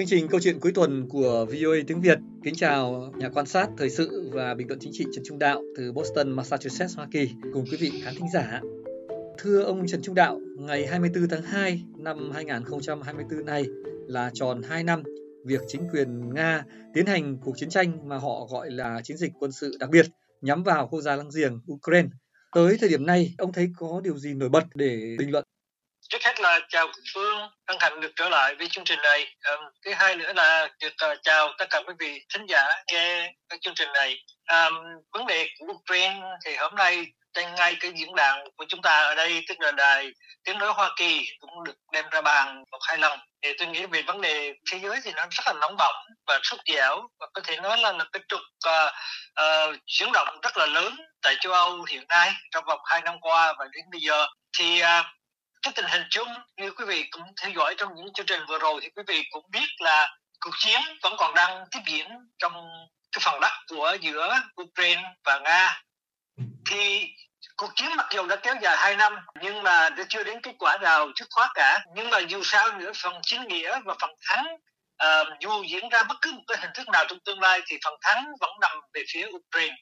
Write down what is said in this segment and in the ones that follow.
Chương trình câu chuyện cuối tuần của VOA tiếng Việt kính chào nhà quan sát thời sự và bình luận chính trị Trần Trung Đạo từ Boston, Massachusetts, Hoa Kỳ cùng quý vị khán thính giả. Thưa ông Trần Trung Đạo, ngày 24 tháng 2 năm 2024 này là tròn 2 năm việc chính quyền Nga tiến hành cuộc chiến tranh mà họ gọi là chiến dịch quân sự đặc biệt nhắm vào quốc gia láng giềng Ukraine. Tới thời điểm này, ông thấy có điều gì nổi bật để bình luận trước hết là chào phương hân hạnh được trở lại với chương trình này. À, thứ hai nữa là được uh, chào tất cả quý vị thính giả nghe cái chương trình này. À, vấn đề của Ukraine thì hôm nay trên ngay cái diễn đàn của chúng ta ở đây tức là đài tiếng nói Hoa Kỳ cũng được đem ra bàn một hai lần. Thì tôi nghĩ về vấn đề thế giới thì nó rất là nóng bỏng và sốt dẻo và có thể nói là, là cái trục uh, uh, chuyển động rất là lớn tại châu Âu hiện nay trong vòng hai năm qua và đến bây giờ. Thì uh, cái tình hình chung như quý vị cũng theo dõi trong những chương trình vừa rồi thì quý vị cũng biết là cuộc chiến vẫn còn đang tiếp diễn trong cái phần đất của giữa Ukraine và Nga. Thì cuộc chiến mặc dù đã kéo dài 2 năm nhưng mà đã chưa đến kết quả nào trước khóa cả. Nhưng mà dù sao nữa phần chiến nghĩa và phần thắng uh, dù diễn ra bất cứ một cái hình thức nào trong tương lai thì phần thắng vẫn nằm về phía Ukraine.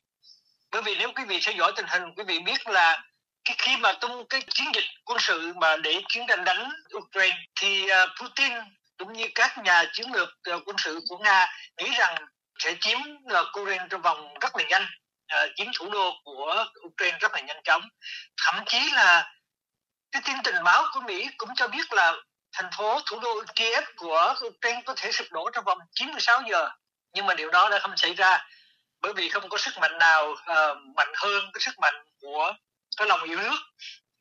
Bởi vì nếu quý vị theo dõi tình hình quý vị biết là cái khi mà tung cái chiến dịch quân sự mà để chiến tranh đánh Ukraine thì uh, Putin cũng như các nhà chiến lược uh, quân sự của Nga nghĩ rằng sẽ chiếm à, uh, Ukraine trong vòng rất là nhanh uh, chiếm thủ đô của Ukraine rất là nhanh chóng. Thậm chí là cái tin tình báo của Mỹ cũng cho biết là thành phố thủ đô Kiev của Ukraine có thể sụp đổ trong vòng 96 giờ. Nhưng mà điều đó đã không xảy ra bởi vì không có sức mạnh nào uh, mạnh hơn cái sức mạnh của cái lòng yêu nước.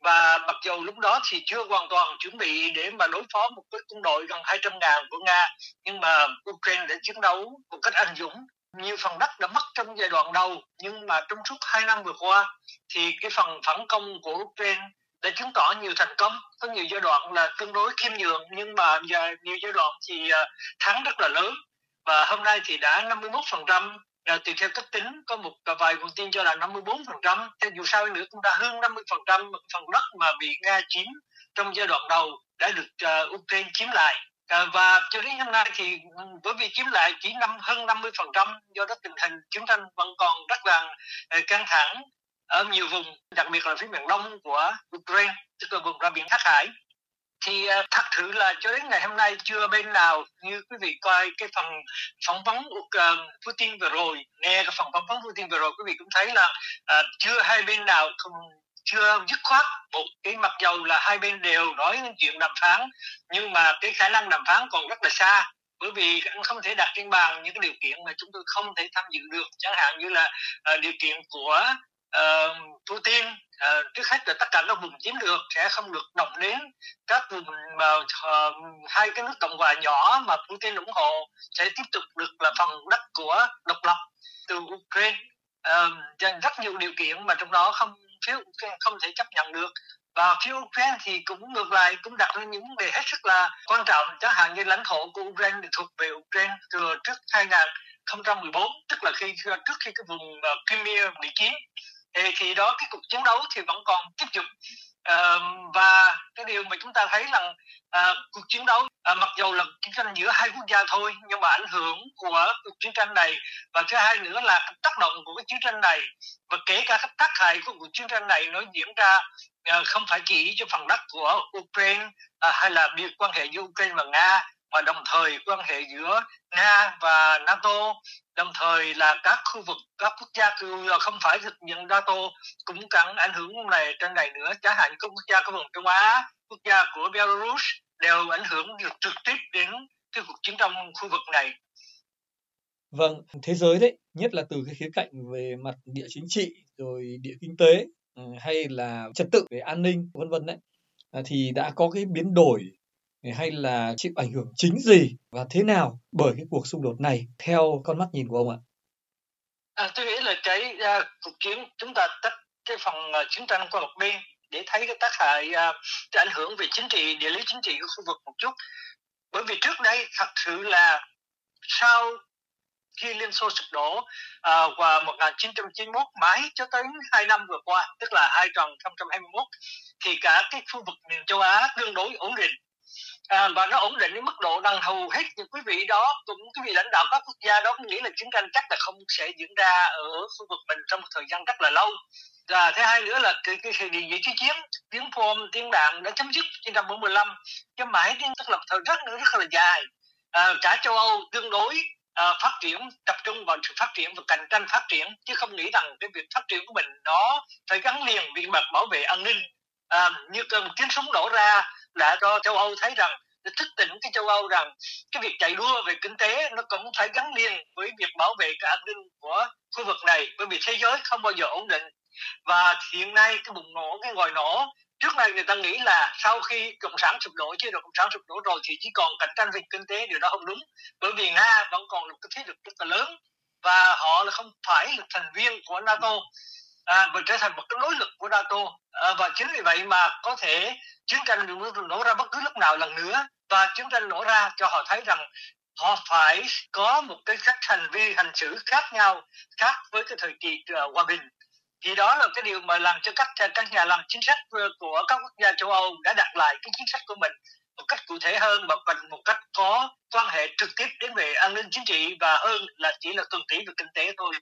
Và mặc dù lúc đó thì chưa hoàn toàn chuẩn bị để mà đối phó một cái quân đội gần 200 ngàn của Nga, nhưng mà Ukraine đã chiến đấu một cách anh dũng. Nhiều phần đất đã mất trong giai đoạn đầu, nhưng mà trong suốt hai năm vừa qua thì cái phần phản công của Ukraine đã chứng tỏ nhiều thành công. Có nhiều giai đoạn là tương đối khiêm nhường, nhưng mà nhiều giai đoạn thì à, thắng rất là lớn. Và hôm nay thì đã 51% à, tùy theo cách tính có một vài nguồn tin cho là 54 phần trăm dù sao nữa cũng đã hơn 50 phần trăm phần đất mà bị nga chiếm trong giai đoạn đầu đã được uh, Ukraine chiếm lại. À, và cho đến hôm nay thì với bởi vì chiếm lại chỉ năm hơn 50 phần trăm do đó tình hình chiến tranh vẫn còn rất là uh, căng thẳng ở nhiều vùng đặc biệt là phía miền đông của Ukraine tức là vùng ra biển Hắc Hải thì à, thật sự là cho đến ngày hôm nay chưa bên nào như quý vị coi cái phần phỏng vấn uh, Putin vừa rồi nghe cái phần phỏng vấn Putin vừa rồi quý vị cũng thấy là uh, chưa hai bên nào không chưa dứt khoát. Một cái mặc dầu là hai bên đều nói chuyện đàm phán nhưng mà cái khả năng đàm phán còn rất là xa bởi vì anh không thể đặt trên bàn những cái điều kiện mà chúng tôi không thể tham dự được. Chẳng hạn như là uh, điều kiện của Ờ, uh, Putin uh, ờ, trước hết là tất cả các vùng chiếm được sẽ không được động đến các vùng mà uh, hai cái nước cộng hòa nhỏ mà Putin ủng hộ sẽ tiếp tục được là phần đất của độc lập từ Ukraine. Uh, rất nhiều điều kiện mà trong đó không phía Ukraine không thể chấp nhận được. Và phía Ukraine thì cũng ngược lại cũng đặt ra những vấn đề hết sức là quan trọng. Chẳng hạn như lãnh thổ của Ukraine thì thuộc về Ukraine từ trước 2014 tức là khi trước khi cái vùng Crimea bị chiếm thì, khi đó cái cuộc chiến đấu thì vẫn còn tiếp tục. Uh, và cái điều mà chúng ta thấy là uh, cuộc chiến đấu uh, mặc dù là chiến tranh giữa hai quốc gia thôi nhưng mà ảnh hưởng của cuộc chiến tranh này và thứ hai nữa là tác động của cái chiến tranh này và kể cả các tác hại của cuộc chiến tranh này nó diễn ra uh, không phải chỉ cho phần đất của Ukraine uh, hay là việc quan hệ giữa Ukraine và Nga và đồng thời quan hệ giữa Nga và NATO đồng thời là các khu vực các quốc gia không phải thực nhận NATO cũng cần ảnh hưởng này trên này nữa. Chẳng hạn các quốc gia của vùng Châu Á quốc gia của Belarus đều ảnh hưởng được trực tiếp đến cái cuộc chiến trong khu vực này. Vâng, thế giới đấy, nhất là từ cái khía cạnh về mặt địa chính trị rồi địa kinh tế ừ, hay là trật tự về an ninh vân vân đấy à, thì đã có cái biến đổi hay là chịu ảnh hưởng chính gì và thế nào bởi cái cuộc xung đột này theo con mắt nhìn của ông ạ? À, tôi nghĩ là cái uh, cuộc chiến chúng ta tách cái phần uh, chiến tranh qua một bên để thấy cái tác hại uh, cái ảnh hưởng về chính trị địa lý chính trị của khu vực một chút bởi vì trước đây thật sự là sau khi Liên Xô sụp đổ uh, vào 1991 mãi cho tới 2 năm vừa qua, tức là 2021, thì cả cái khu vực miền châu Á tương đối ổn định à, và nó ổn định đến mức độ rằng hầu hết những quý vị đó. Cũng quý vị lãnh đạo các quốc gia đó cũng nghĩ là chiến tranh chắc là không sẽ diễn ra ở khu vực mình trong một thời gian rất là lâu. Và thứ hai nữa là cái, cái thời điểm vị chiến tiếng phom tiếng đạn đã chấm dứt trên năm 45 cho mãi đến tức là thời rất rất là dài. À, cả châu Âu tương đối à, phát triển tập trung vào sự phát triển và cạnh tranh phát triển. Chứ không nghĩ rằng cái việc phát triển của mình nó phải gắn liền với mặt bảo vệ an ninh. À, như cơn tiếng súng nổ ra đã cho châu Âu thấy rằng để thức tỉnh cái châu Âu rằng cái việc chạy đua về kinh tế nó cũng phải gắn liền với việc bảo vệ cái an ninh của khu vực này, bởi vì thế giới không bao giờ ổn định. Và hiện nay cái bùng nổ, cái ngòi nổ, trước đây người ta nghĩ là sau khi cộng sản sụp đổ, chế độ cộng sản sụp đổ rồi thì chỉ còn cạnh tranh về kinh tế, điều đó không đúng, bởi vì nga vẫn còn là cái thế lực rất là lớn và họ là không phải là thành viên của nato à, và trở thành một cái đối lực của nato. À, và chính vì vậy mà có thể chiến tranh nổ ra bất cứ lúc nào lần nữa. Và chiến tranh nổ ra cho họ thấy rằng họ phải có một cái cách hành vi hành xử khác nhau khác với cái thời kỳ uh, hòa bình. Thì đó là cái điều mà làm cho các các nhà làm chính sách của các quốc gia châu Âu đã đặt lại cái chính sách của mình một cách cụ thể hơn và cần một cách có quan hệ trực tiếp đến về an ninh chính trị và hơn là chỉ là tuần tỷ về kinh tế thôi.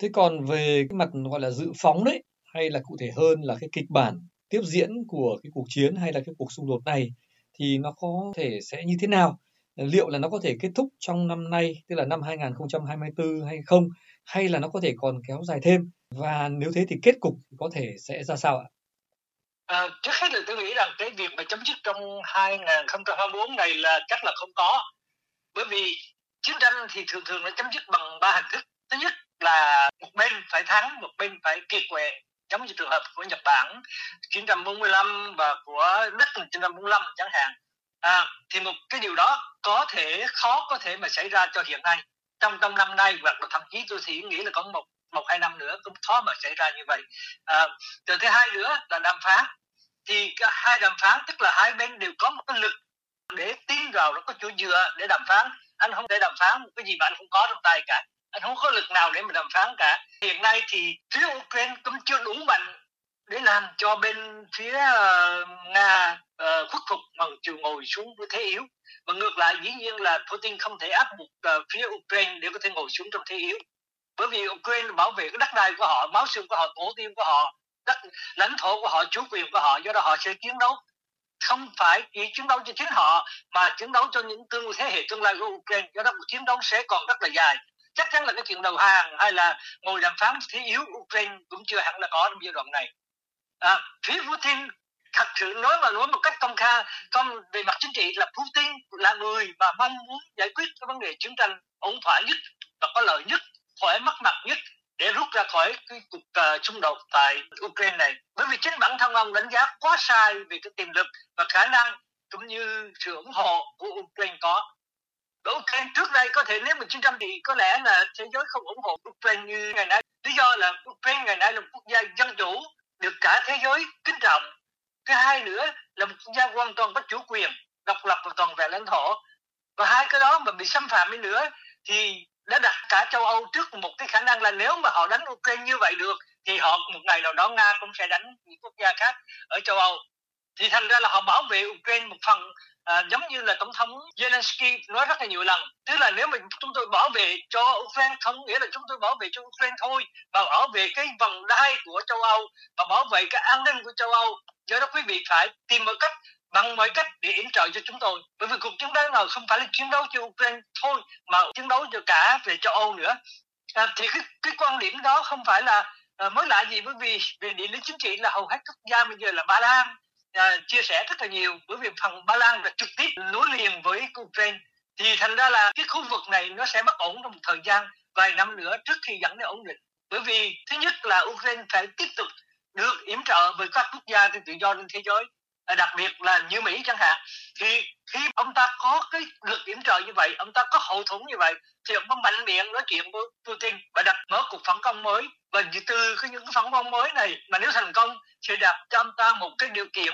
Thế còn về cái mặt gọi là dự phóng đấy hay là cụ thể hơn là cái kịch bản tiếp diễn của cái cuộc chiến hay là cái cuộc xung đột này thì nó có thể sẽ như thế nào? Liệu là nó có thể kết thúc trong năm nay, tức là năm 2024 hay không? Hay là nó có thể còn kéo dài thêm? Và nếu thế thì kết cục có thể sẽ ra sao ạ? À, trước hết là tôi nghĩ rằng cái việc mà chấm dứt trong 2024 này là chắc là không có. Bởi vì chiến tranh thì thường thường nó chấm dứt bằng ba hình thức. Thứ nhất là một bên phải thắng, một bên phải kiệt quệ giống như trường hợp của Nhật Bản 1945 và của Đức 1945 chẳng hạn. À, thì một cái điều đó có thể khó có thể mà xảy ra cho hiện nay. Trong trong năm nay hoặc là thậm chí tôi thì nghĩ là có một một hai năm nữa cũng khó mà xảy ra như vậy. À, từ thứ hai nữa là đàm phán. Thì hai đàm phán tức là hai bên đều có một cái lực để tin vào nó có chỗ dựa để đàm phán. Anh không thể đàm phán một cái gì mà anh không có trong tay cả anh không có lực nào để mà đàm phán cả. Hiện nay thì phía Ukraine cũng chưa đủ mạnh để làm cho bên phía uh, nga uh, khuất phục bằng chiều ngồi xuống với thế yếu. Và ngược lại dĩ nhiên là Putin không thể áp buộc uh, phía Ukraine để có thể ngồi xuống trong thế yếu. Bởi vì Ukraine bảo vệ cái đất đai của họ máu xương của họ tổ tiên của họ đất lãnh thổ của họ chủ quyền của họ do đó họ sẽ chiến đấu. Không phải chỉ chiến đấu cho chính họ mà chiến đấu cho những tương thế hệ tương lai của Ukraine. Do đó cuộc chiến đấu sẽ còn rất là dài chắc chắn là cái chuyện đầu hàng hay là ngồi đàm phán thế yếu Ukraine cũng chưa hẳn là có trong giai đoạn này. À, phía Putin thật sự nói mà nói một cách công khai công về mặt chính trị là Putin là người mà mong muốn giải quyết cái vấn đề chiến tranh ổn thỏa nhất và có lợi nhất khỏi mất mặt nhất để rút ra khỏi cái cuộc uh, xung đột tại Ukraine này. Bởi vì chính bản thân ông đánh giá quá sai về cái tiềm lực và khả năng cũng như sự ủng hộ của Ukraine có. Ukraine trước đây có thể nếu mình chiến tranh thì có lẽ là thế giới không ủng hộ Ukraine như ngày nay. Lý do là Ukraine ngày nay là một quốc gia dân chủ, được cả thế giới kính trọng. Thứ hai nữa là một quốc gia hoàn toàn bất chủ quyền, độc lập và toàn vẹn lãnh thổ. Và hai cái đó mà bị xâm phạm đi nữa thì đã đặt cả châu Âu trước một cái khả năng là nếu mà họ đánh Ukraine như vậy được, thì họ một ngày nào đó Nga cũng sẽ đánh những quốc gia khác ở châu Âu thì thành ra là họ bảo vệ Ukraine một phần à, giống như là tổng thống Zelensky nói rất là nhiều lần. Tức là nếu mà chúng tôi bảo vệ cho Ukraine không nghĩa là chúng tôi bảo vệ cho Ukraine thôi mà bảo vệ cái vòng đai của châu Âu và bảo vệ cái an ninh của châu Âu do đó quý vị phải tìm một cách bằng mọi cách để yểm trợ cho chúng tôi. Bởi vì cuộc chiến đấu nào không phải là chiến đấu cho Ukraine thôi mà chiến đấu cho cả về châu Âu nữa. À, thì cái, cái quan điểm đó không phải là à, mới lạ gì bởi vì về địa lý chính trị là hầu hết quốc gia bây giờ là Ba Lan à, chia sẻ rất là nhiều. Bởi vì phần Ba Lan là trực tiếp nối liền với Ukraine. Thì thành ra là cái khu vực này nó sẽ bất ổn trong một thời gian vài năm nữa trước khi dẫn đến ổn định. Bởi vì thứ nhất là Ukraine phải tiếp tục được yểm trợ bởi các quốc gia tự do trên thế giới. À, đặc biệt là như Mỹ chẳng hạn. Thì khi ông ta có cái lực yểm trợ như vậy ông ta có hậu thuẫn như vậy thì ông ta mạnh miệng nói chuyện với Putin và đặt mở cuộc phản công mới và từ cái những cái phản công mới này mà nếu thành công sẽ đặt cho ông ta một cái điều kiện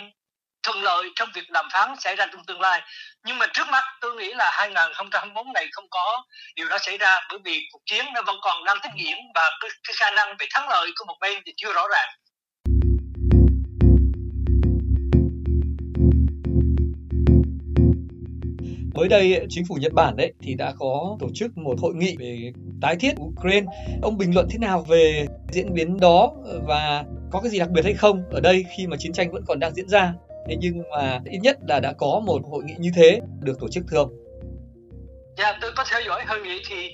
thuận lợi trong việc đàm phán xảy ra trong tương lai. Nhưng mà trước mắt tôi nghĩ là 2024 này không có điều đó xảy ra bởi vì cuộc chiến nó vẫn còn đang tiếp diễn và cái, cái khả năng về thắng lợi của một bên thì chưa rõ ràng. Mới đây, chính phủ Nhật Bản đấy thì đã có tổ chức một hội nghị về tái thiết Ukraine. Ông bình luận thế nào về diễn biến đó và có cái gì đặc biệt hay không ở đây khi mà chiến tranh vẫn còn đang diễn ra? Thế nhưng mà ít nhất là đã có một hội nghị như thế được tổ chức thường. Dạ, tôi có theo dõi hội nghị thì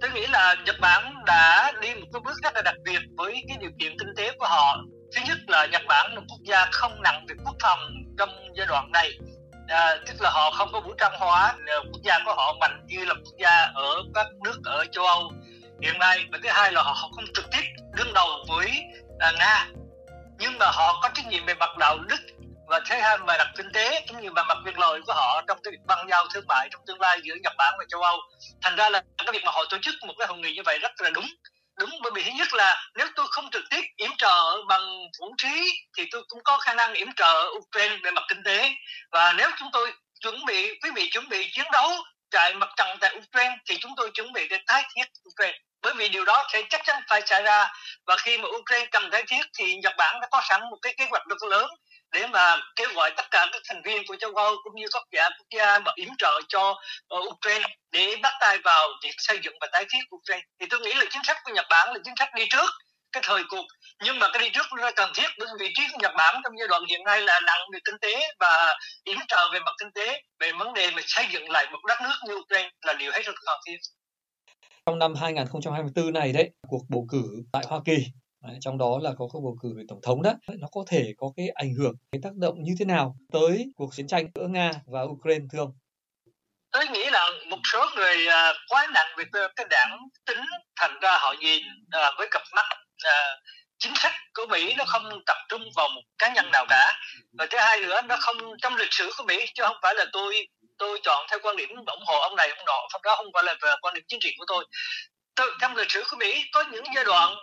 tôi nghĩ là Nhật Bản đã đi một cái bước rất là đặc biệt với cái điều kiện kinh tế của họ. Thứ nhất là Nhật Bản là một quốc gia không nặng về quốc phòng trong giai đoạn này à, tức là họ không có vũ trang hóa. Ờ, quốc gia của họ mạnh như là quốc gia ở các nước ở châu Âu hiện nay. Và thứ hai là họ không trực tiếp đương đầu với à, Nga. Nhưng mà họ có trách nhiệm về mặt đạo đức và thứ hai về mặt kinh tế cũng như về mặt việc lợi của họ trong cái việc băng giao thương mại trong tương lai giữa Nhật Bản và châu Âu. Thành ra là cái việc mà họ tổ chức một cái hội nghị như vậy rất là đúng đúng, bởi vì thứ nhất là nếu tôi không trực tiếp yểm trợ bằng vũ khí thì tôi cũng có khả năng yểm trợ Ukraine về mặt kinh tế. Và nếu chúng tôi chuẩn bị, quý vị chuẩn bị chiến đấu tại mặt trận tại Ukraine thì chúng tôi chuẩn bị để tái thiết Ukraine. Bởi vì điều đó sẽ chắc chắn phải xảy ra. Và khi mà Ukraine cần tái thiết thì Nhật Bản đã có sẵn một cái kế hoạch rất lớn để mà kêu gọi tất cả các thành viên của châu Âu cũng như các quốc gia mà yểm trợ cho uh, Ukraine để bắt tay vào việc xây dựng và tái thiết Ukraine. Thì tôi nghĩ là chính sách của Nhật Bản là chính sách đi trước cái thời cuộc. Nhưng mà cái đi trước nó cần thiết bởi vị trí của Nhật Bản trong giai đoạn hiện nay là nặng về kinh tế và yểm trợ về mặt kinh tế về vấn đề mà xây dựng lại một đất nước như Ukraine là điều hết sức cần thiết. Trong năm 2024 này đấy cuộc bầu cử tại Hoa Kỳ Đấy, trong đó là có cuộc bầu cử về tổng thống đó. Nó có thể có cái ảnh hưởng cái tác động như thế nào tới cuộc chiến tranh giữa nga và ukraine thưa ông? Tôi nghĩ là một số người uh, quá nặng về cái đảng tính thành ra họ nhìn uh, với cặp mắt uh, chính sách của Mỹ nó không tập trung vào một cá nhân nào cả. Và thứ hai nữa nó không trong lịch sử của Mỹ chứ không phải là tôi tôi chọn theo quan điểm ủng hộ ông này ông nọ không đó không phải là về quan điểm chính trị của tôi. tôi trong lịch sử của Mỹ có những giai đoạn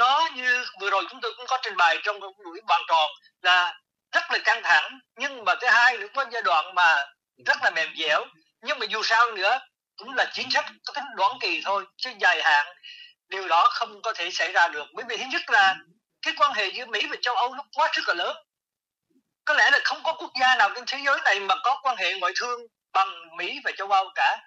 nó như vừa rồi chúng tôi cũng có trình bày trong buổi bàn tròn là rất là căng thẳng, nhưng mà thứ hai nữa có giai đoạn mà rất là mềm dẻo. Nhưng mà dù sao nữa, cũng là chính sách có tính đoán kỳ thôi, chứ dài hạn, điều đó không có thể xảy ra được. Bởi vì thứ nhất là cái quan hệ giữa Mỹ và châu Âu nó quá rất là lớn. Có lẽ là không có quốc gia nào trên thế giới này mà có quan hệ ngoại thương bằng Mỹ và châu Âu cả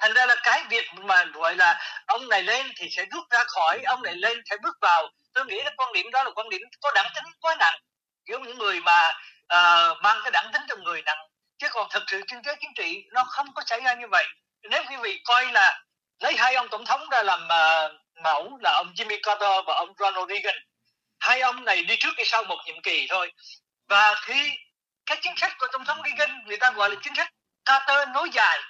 thành ra là cái việc mà gọi là ông này lên thì sẽ rút ra khỏi ông này lên sẽ bước vào. Tôi nghĩ là quan điểm đó là quan điểm có đẳng tính quá nặng. Kiểu những người mà uh, mang cái đẳng tính trong người nặng. Chứ còn thực sự kinh tế chính trị nó không có xảy ra như vậy. Nếu quý vị coi là lấy hai ông tổng thống ra làm uh, mẫu là ông Jimmy Carter và ông Ronald Reagan hai ông này đi trước hay sau một nhiệm kỳ thôi. Và khi các chính sách của tổng thống Reagan người ta gọi là chính sách Carter nối dài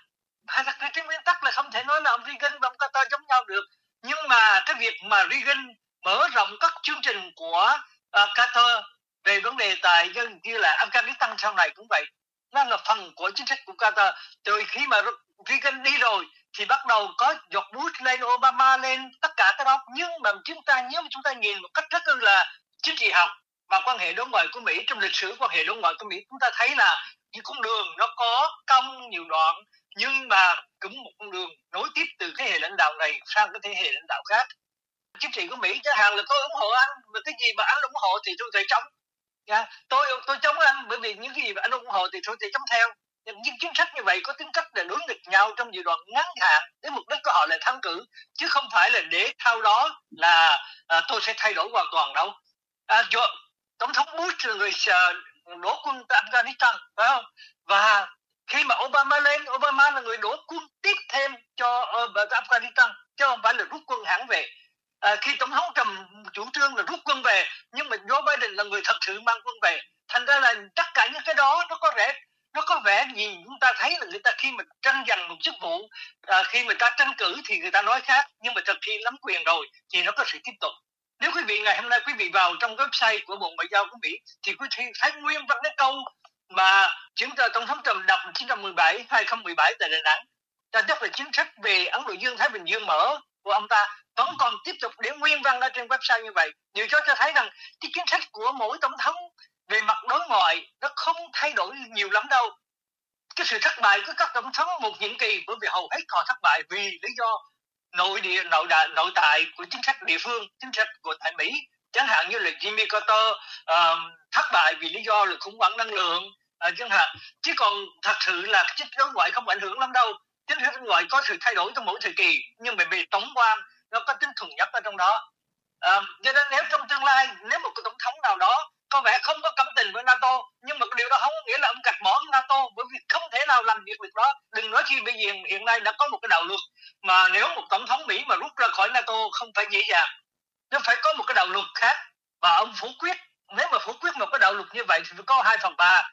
hay là cái nguyên tắc là không thể nói là ông Reagan và ông Carter giống nhau được. Nhưng mà cái việc mà Reagan mở rộng các chương trình của à, uh, Carter về vấn đề tại dân như là Afghanistan sau này cũng vậy. Nó là phần của chính sách của Carter từ khi mà Reagan đi rồi thì bắt đầu có giọt Bush lên Obama lên tất cả cái đó. Nhưng mà chúng ta nếu mà chúng ta nhìn một cách rất là chính trị học và quan hệ đối ngoại của Mỹ trong lịch sử quan hệ đối ngoại của Mỹ chúng ta thấy là những con đường nó có cong nhiều đoạn nhưng mà cũng một con đường nối tiếp từ thế hệ lãnh đạo này sang cái thế hệ lãnh đạo khác. Chính trị của Mỹ chẳng hạn là tôi ủng hộ anh mà cái gì mà anh ủng hộ thì tôi thể chống. Yeah. tôi tôi chống anh bởi vì những gì mà anh ủng hộ thì tôi thể chống theo. Những chính sách như vậy có tính cách là đối nghịch nhau trong giai đoạn ngắn hạn để mục đích của họ là thắng cử chứ không phải là để sau đó là à, tôi sẽ thay đổi hoàn toàn đâu. À, do, tổng thống Bush là người uh, đổ quân tại Afghanistan phải không? Và khi mà Obama lên Obama là người đổ quân tiếp thêm cho ờ, uh, Afghanistan chứ không phải là rút quân hẳn về. À, khi tổng thống trầm chủ trương là rút quân về nhưng mà Joe Biden là người thật sự mang quân về. Thành ra là tất cả những cái đó nó có vẻ nó có vẻ nhìn chúng ta thấy là người ta khi mà tranh giành một chức vụ à, khi mà ta tranh cử thì người ta nói khác nhưng mà thực khi nắm quyền rồi thì nó có sự tiếp tục. Nếu quý vị ngày hôm nay quý vị vào trong website của bộ ngoại giao của mỹ thì quý vị thấy nguyên văn cái câu mà chúng ta tổng thống trầm đọc 1917 2017 tại đà nẵng là tức là chính sách về ấn độ dương thái bình dương mở của ông ta. Vẫn còn tiếp tục để nguyên văn ở trên website như vậy. Điều đó cho thấy rằng cái chính sách của mỗi tổng thống về mặt đối ngoại nó không thay đổi nhiều lắm đâu. Cái sự thất bại của các tổng thống một nhiệm kỳ bởi vì hầu hết họ thất bại vì lý do nội địa nội đại nội tại của chính sách địa phương chính sách của tại Mỹ. Chẳng hạn như là Jimmy Carter uh, thất bại vì lý do là khủng hoảng năng lượng uh, dân hạt chứ còn thật sự là chính sách ngoại không ảnh hưởng lắm đâu. Chính sách ngoại có sự thay đổi trong mỗi thời kỳ nhưng mà về tổng quan nó có tính thuần nhất ở trong đó. Uh, cho nên nếu trong tương lai nếu một tổng thống nào đó có vẻ không có cảm tình với NATO nhưng mà điều đó không có nghĩa là ông gạch bỏ NATO bởi vì không thể nào làm việc việc đó. Đừng nói khi bây giờ hiện nay đã có một cái đạo luật mà nếu một tổng thống Mỹ mà rút ra khỏi NATO không phải dễ dàng. Nó phải có một cái đạo luật khác và ông phủ quyết. Nếu mà phủ quyết một cái đạo luật như vậy thì phải có hai phần ba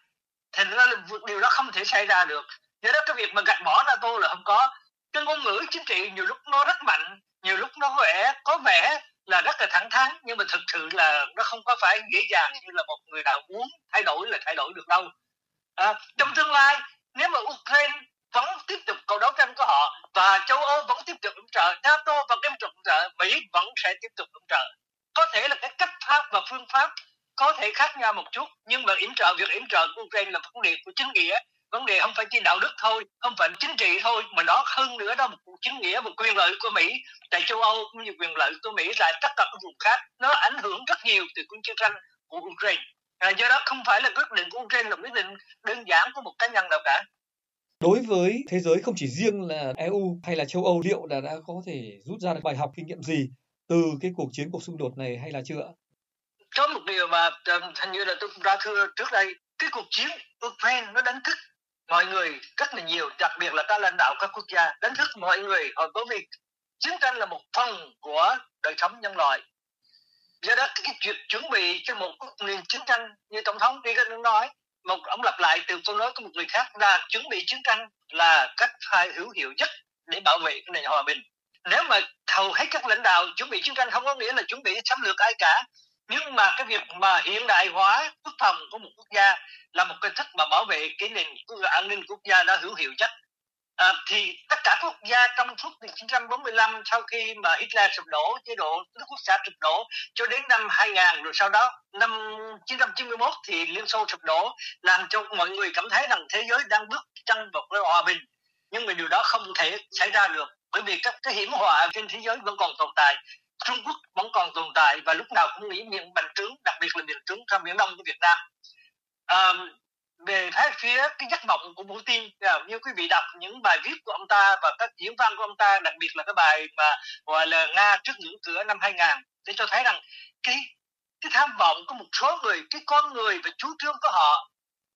thành ra là điều đó không thể xảy ra được. Do đó cái việc mà gạch bỏ nato là không có. Cái ngôn ngữ chính trị nhiều lúc nó rất mạnh nhiều lúc nó vẻ có vẻ là rất là thẳng thắn nhưng mà thực sự là nó không có phải dễ dàng như là một người nào muốn thay đổi là thay đổi được đâu. À, trong tương lai nếu mà ukraine vẫn tiếp tục cuộc đấu tranh của họ và châu âu vẫn tiếp tục ủng trợ nato vẫn tiếp tục ủng trợ mỹ vẫn sẽ tiếp tục ủng trợ có thể là cái cách pháp và phương pháp có thể khác nhau một chút nhưng mà yểm trợ việc yểm trợ của Ukraine là vấn đề của chính nghĩa. Vấn đề không phải chỉ đạo đức thôi không phải chính trị thôi mà nó hơn nữa đó một cuộc chính nghĩa một quyền lợi của mỹ. Tại châu âu cũng như quyền lợi của mỹ tại tất cả các vùng khác nó ảnh hưởng rất nhiều từ cuộc chiến tranh của ukraine. À, do đó không phải là quyết định của ukraine là quyết định đơn giản của một cá nhân nào cả. Đối với thế giới không chỉ riêng là EU hay là châu Âu liệu là đã có thể rút ra được bài học kinh nghiệm gì từ cái cuộc chiến cuộc xung đột này hay là chưa? Có một điều mà hình như là tôi cũng đã thưa trước đây, cái cuộc chiến Ukraine nó đánh thức mọi người rất là nhiều, đặc biệt là các lãnh đạo các quốc gia, đánh thức mọi người. Ở có việc chiến tranh là một phần của đời sống nhân loại. Do đó, cái chuyện chuẩn bị cho một nền chiến tranh như tổng thống đi nói, một ông lặp lại từ câu nói của một người khác là chuẩn bị chiến tranh là cách phải hữu hiệu nhất để bảo vệ cái nền hòa bình. Nếu mà hầu hết các lãnh đạo chuẩn bị chiến tranh không có nghĩa là chuẩn bị xâm lược ai cả nhưng mà cái việc mà hiện đại hóa quốc phòng của một quốc gia là một cái thức mà bảo vệ cái nền an ninh quốc gia đã hữu hiệu nhất à, thì tất cả quốc gia trong suốt 1945 sau khi mà Hitler sụp đổ chế độ nước quốc xã sụp đổ cho đến năm 2000 rồi sau đó năm 1991 thì Liên Xô sụp đổ làm cho mọi người cảm thấy rằng thế giới đang bước chân vào cái hòa bình. Nhưng mà điều đó không thể xảy ra được bởi vì các cái hiểm họa trên thế giới vẫn còn tồn tại. Trung Quốc vẫn còn tồn tại và lúc nào cũng nghĩ miệng bành trướng đặc biệt là miền trướng ra miền đông của Việt Nam. À, về thái phía cái giấc mộng của Putin à, như quý vị đọc những bài viết của ông ta và các diễn văn của ông ta đặc biệt là cái bài mà gọi là Nga trước ngưỡng cửa năm 2000 để cho thấy rằng cái cái tham vọng của một số người cái con người và chủ trương của họ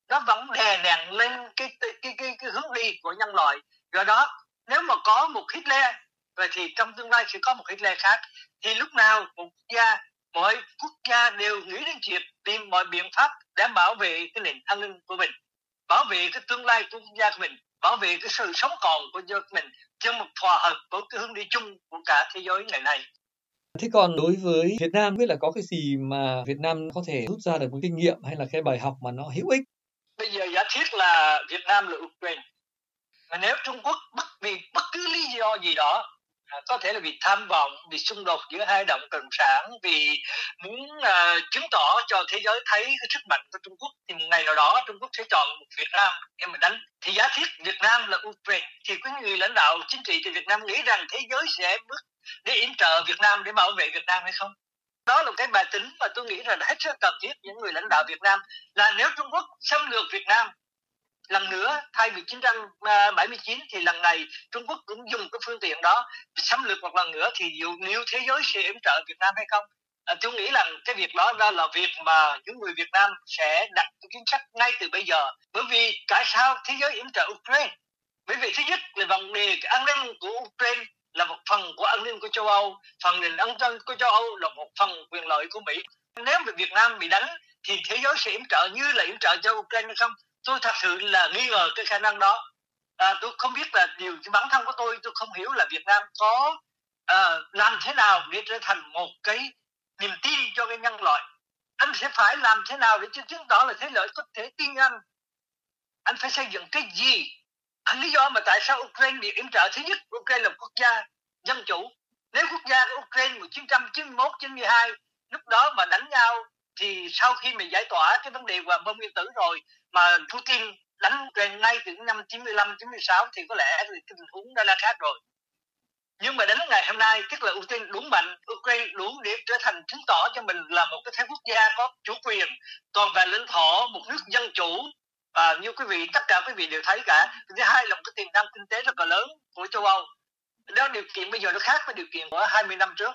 nó vẫn đè nặng lên cái cái, cái cái cái hướng đi của nhân loại. Do đó nếu mà có một Hitler vậy thì trong tương lai sẽ có một Hitler khác thì lúc nào một quốc gia mọi quốc gia đều nghĩ đến chuyện tìm mọi biện pháp để bảo vệ cái nền an ninh của mình bảo vệ cái tương lai của quốc gia của mình bảo vệ cái sự sống còn của dân mình trong một hòa hợp với cái hướng đi chung của cả thế giới ngày nay Thế còn đối với Việt Nam biết là có cái gì mà Việt Nam có thể rút ra được một kinh nghiệm hay là cái bài học mà nó hữu ích? Bây giờ giả thiết là Việt Nam là Ukraine. Mà nếu Trung Quốc bất vì bất cứ lý do gì đó có thể là vì tham vọng vì xung đột giữa hai động cộng sản vì muốn uh, chứng tỏ cho thế giới thấy cái sức mạnh của Trung Quốc. Thì một ngày nào đó Trung Quốc sẽ chọn Việt Nam để mà đánh. Thì giả thiết Việt Nam là Ukraine. Thì quý người lãnh đạo chính trị từ Việt Nam nghĩ rằng thế giới sẽ bước để yểm trợ Việt Nam để bảo vệ Việt Nam hay không? Đó là cái bài tính mà tôi nghĩ là hết sức cần thiết những người lãnh đạo Việt Nam là nếu Trung Quốc xâm lược Việt Nam lần nữa thay vì 1979 thì lần này Trung Quốc cũng dùng cái phương tiện đó xâm lược một lần nữa thì dù nếu thế giới sẽ yểm trợ Việt Nam hay không? À, tôi nghĩ là cái việc đó ra là việc mà những người Việt Nam sẽ đặt chính sách ngay từ bây giờ. Bởi vì tại sao thế giới yểm trợ Ukraine? Bởi vì thứ nhất là vấn đề an ninh của Ukraine là một phần của an ninh của châu Âu phần nền an ninh của châu Âu là một phần quyền lợi của Mỹ. Nếu mà Việt Nam bị đánh thì thế giới sẽ yểm trợ như là yểm trợ cho Ukraine hay không? Tôi thật sự là nghi ngờ cái khả năng đó. À, tôi không biết là điều bản thân của tôi tôi không hiểu là Việt Nam có à, làm thế nào để trở thành một cái niềm tin cho cái nhân loại. Anh sẽ phải làm thế nào để cho chứng tỏ là thế lợi có thể tin anh? Anh phải xây dựng cái gì? Anh lý do mà tại sao Ukraine bị yểm trợ? Thứ nhất Ukraine là quốc gia dân chủ. Nếu quốc gia Ukraine 1991 92 lúc đó mà đánh nhau thì sau khi mình giải tỏa cái vấn đề hòa bom nguyên tử rồi mà Putin đánh Ukraine ngay từ năm 95 96 thì có lẽ thì cái tình huống đã là khác rồi. Nhưng mà đến ngày hôm nay, tức là Ukraine đủ mạnh Ukraine đủ để trở thành chứng tỏ cho mình là một cái thế quốc gia có chủ quyền, toàn vẹn lãnh thổ, một nước dân chủ. Và như quý vị, tất cả quý vị đều thấy cả. Thứ hai là một cái tiềm năng kinh tế rất là lớn của châu Âu. Đó, điều kiện bây giờ nó khác với điều kiện của 20 năm trước.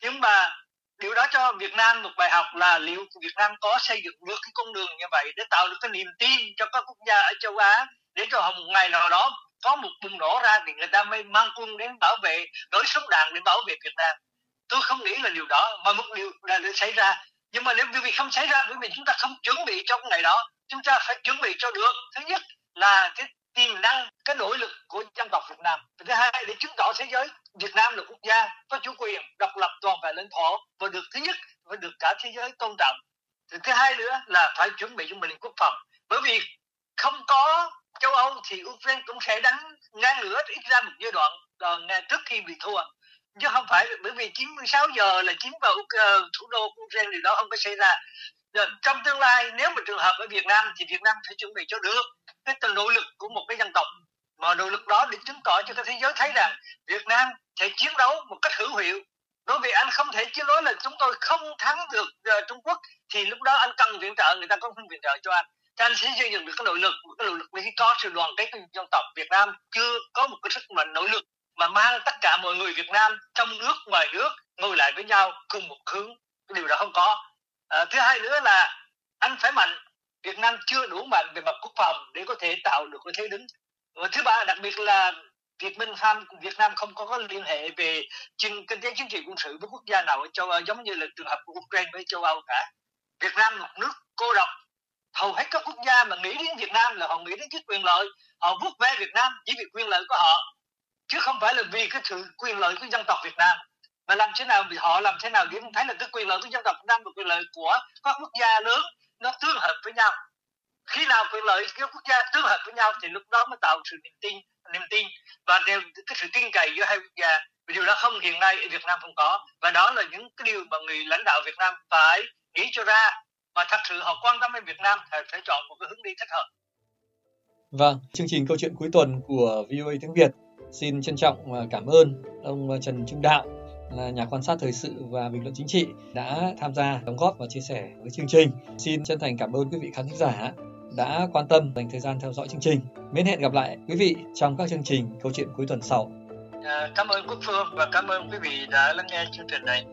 Nhưng mà điều đó cho Việt Nam một bài học là liệu Việt Nam có xây dựng được cái con đường như vậy để tạo được cái niềm tin cho các quốc gia ở châu Á, để cho họ một ngày nào đó có một bùng nổ ra thì người ta mới mang quân đến bảo vệ đối súng đạn để bảo vệ Việt Nam. Tôi không nghĩ là điều đó, mà một điều là để xảy ra. Nhưng mà nếu quý vị không xảy ra bởi vì chúng ta không chuẩn bị cho ngày đó. Chúng ta phải chuẩn bị cho được. Thứ nhất là cái tiềm năng cái nỗ lực của dân tộc Việt Nam. Thứ hai để chứng tỏ thế giới Việt Nam là quốc gia có chủ quyền độc lập toàn vẹn lãnh thổ và được thứ nhất và được cả thế giới tôn trọng. Thứ hai nữa là phải chuẩn bị cho mình quốc phòng. Bởi vì không có châu Âu thì Ukraine cũng sẽ đánh ngang lửa ít ra một giai đoạn ờ, ngay trước khi bị thua. Chứ không phải bởi vì 96 giờ là chiếm vào uh, ờ, thủ đô Ukraine thì đó không có xảy ra. Dạ, trong tương lai nếu mà trường hợp ở Việt Nam thì Việt Nam phải chuẩn bị cho được cái từng nỗ lực của một cái dân tộc. Mà nỗ lực đó để chứng tỏ cho cái thế giới thấy rằng Việt Nam sẽ chiến đấu một cách hữu hiệu. Đối với anh không thể chứ nói là chúng tôi không thắng được uh, Trung Quốc thì lúc đó anh cần viện trợ người ta cũng không viện trợ cho anh. Thì anh sẽ xây dựng được cái nội lực một cái nội lực khi có sự đoàn kết của dân tộc Việt Nam. Chưa có một cái sức mạnh nỗ lực mà mang tất cả mọi người Việt Nam trong nước ngoài nước ngồi lại với nhau cùng một hướng. Điều đó không có à, thứ hai nữa là anh phải mạnh. Việt Nam chưa đủ mạnh về mặt quốc phòng để có thể tạo được cái thế đứng. Và thứ ba đặc biệt là Việt Minh Ham Việt Nam không có, có liên hệ về kinh tế chính trị quân sự với quốc gia nào ở châu Âu giống như là trường hợp của Ukraine với châu Âu cả. Việt Nam một nước cô độc. Hầu hết các quốc gia mà nghĩ đến Việt Nam là họ nghĩ đến cái quyền lợi. Họ vuốt ve Việt Nam chỉ vì quyền lợi của họ chứ không phải là vì cái sự quyền lợi của dân tộc Việt Nam mà làm thế nào họ làm thế nào để thấy là cái quyền lợi của dân tộc Việt Nam và quyền lợi của các quốc gia lớn nó tương hợp với nhau? Khi nào quyền lợi của quốc gia tương hợp với nhau thì lúc đó mới tạo sự niềm tin niềm tin và đều cái sự tin cậy giữa hai quốc gia. Điều đó không hiện nay ở Việt Nam không có. Và đó là những cái điều mà người lãnh đạo Việt Nam phải nghĩ cho ra. Mà thật sự họ quan tâm đến Việt Nam thì phải chọn một cái hướng đi thích hợp. Vâng, chương trình câu chuyện cuối tuần của VOA tiếng Việt xin trân trọng cảm ơn ông Trần Trung Đạo là nhà quan sát thời sự và bình luận chính trị đã tham gia đóng góp và chia sẻ với chương trình. Xin chân thành cảm ơn quý vị khán thính giả đã quan tâm dành thời gian theo dõi chương trình. Mến hẹn gặp lại quý vị trong các chương trình câu chuyện cuối tuần sau. À, cảm ơn Quốc Phương và cảm ơn quý vị đã lắng nghe chương trình này.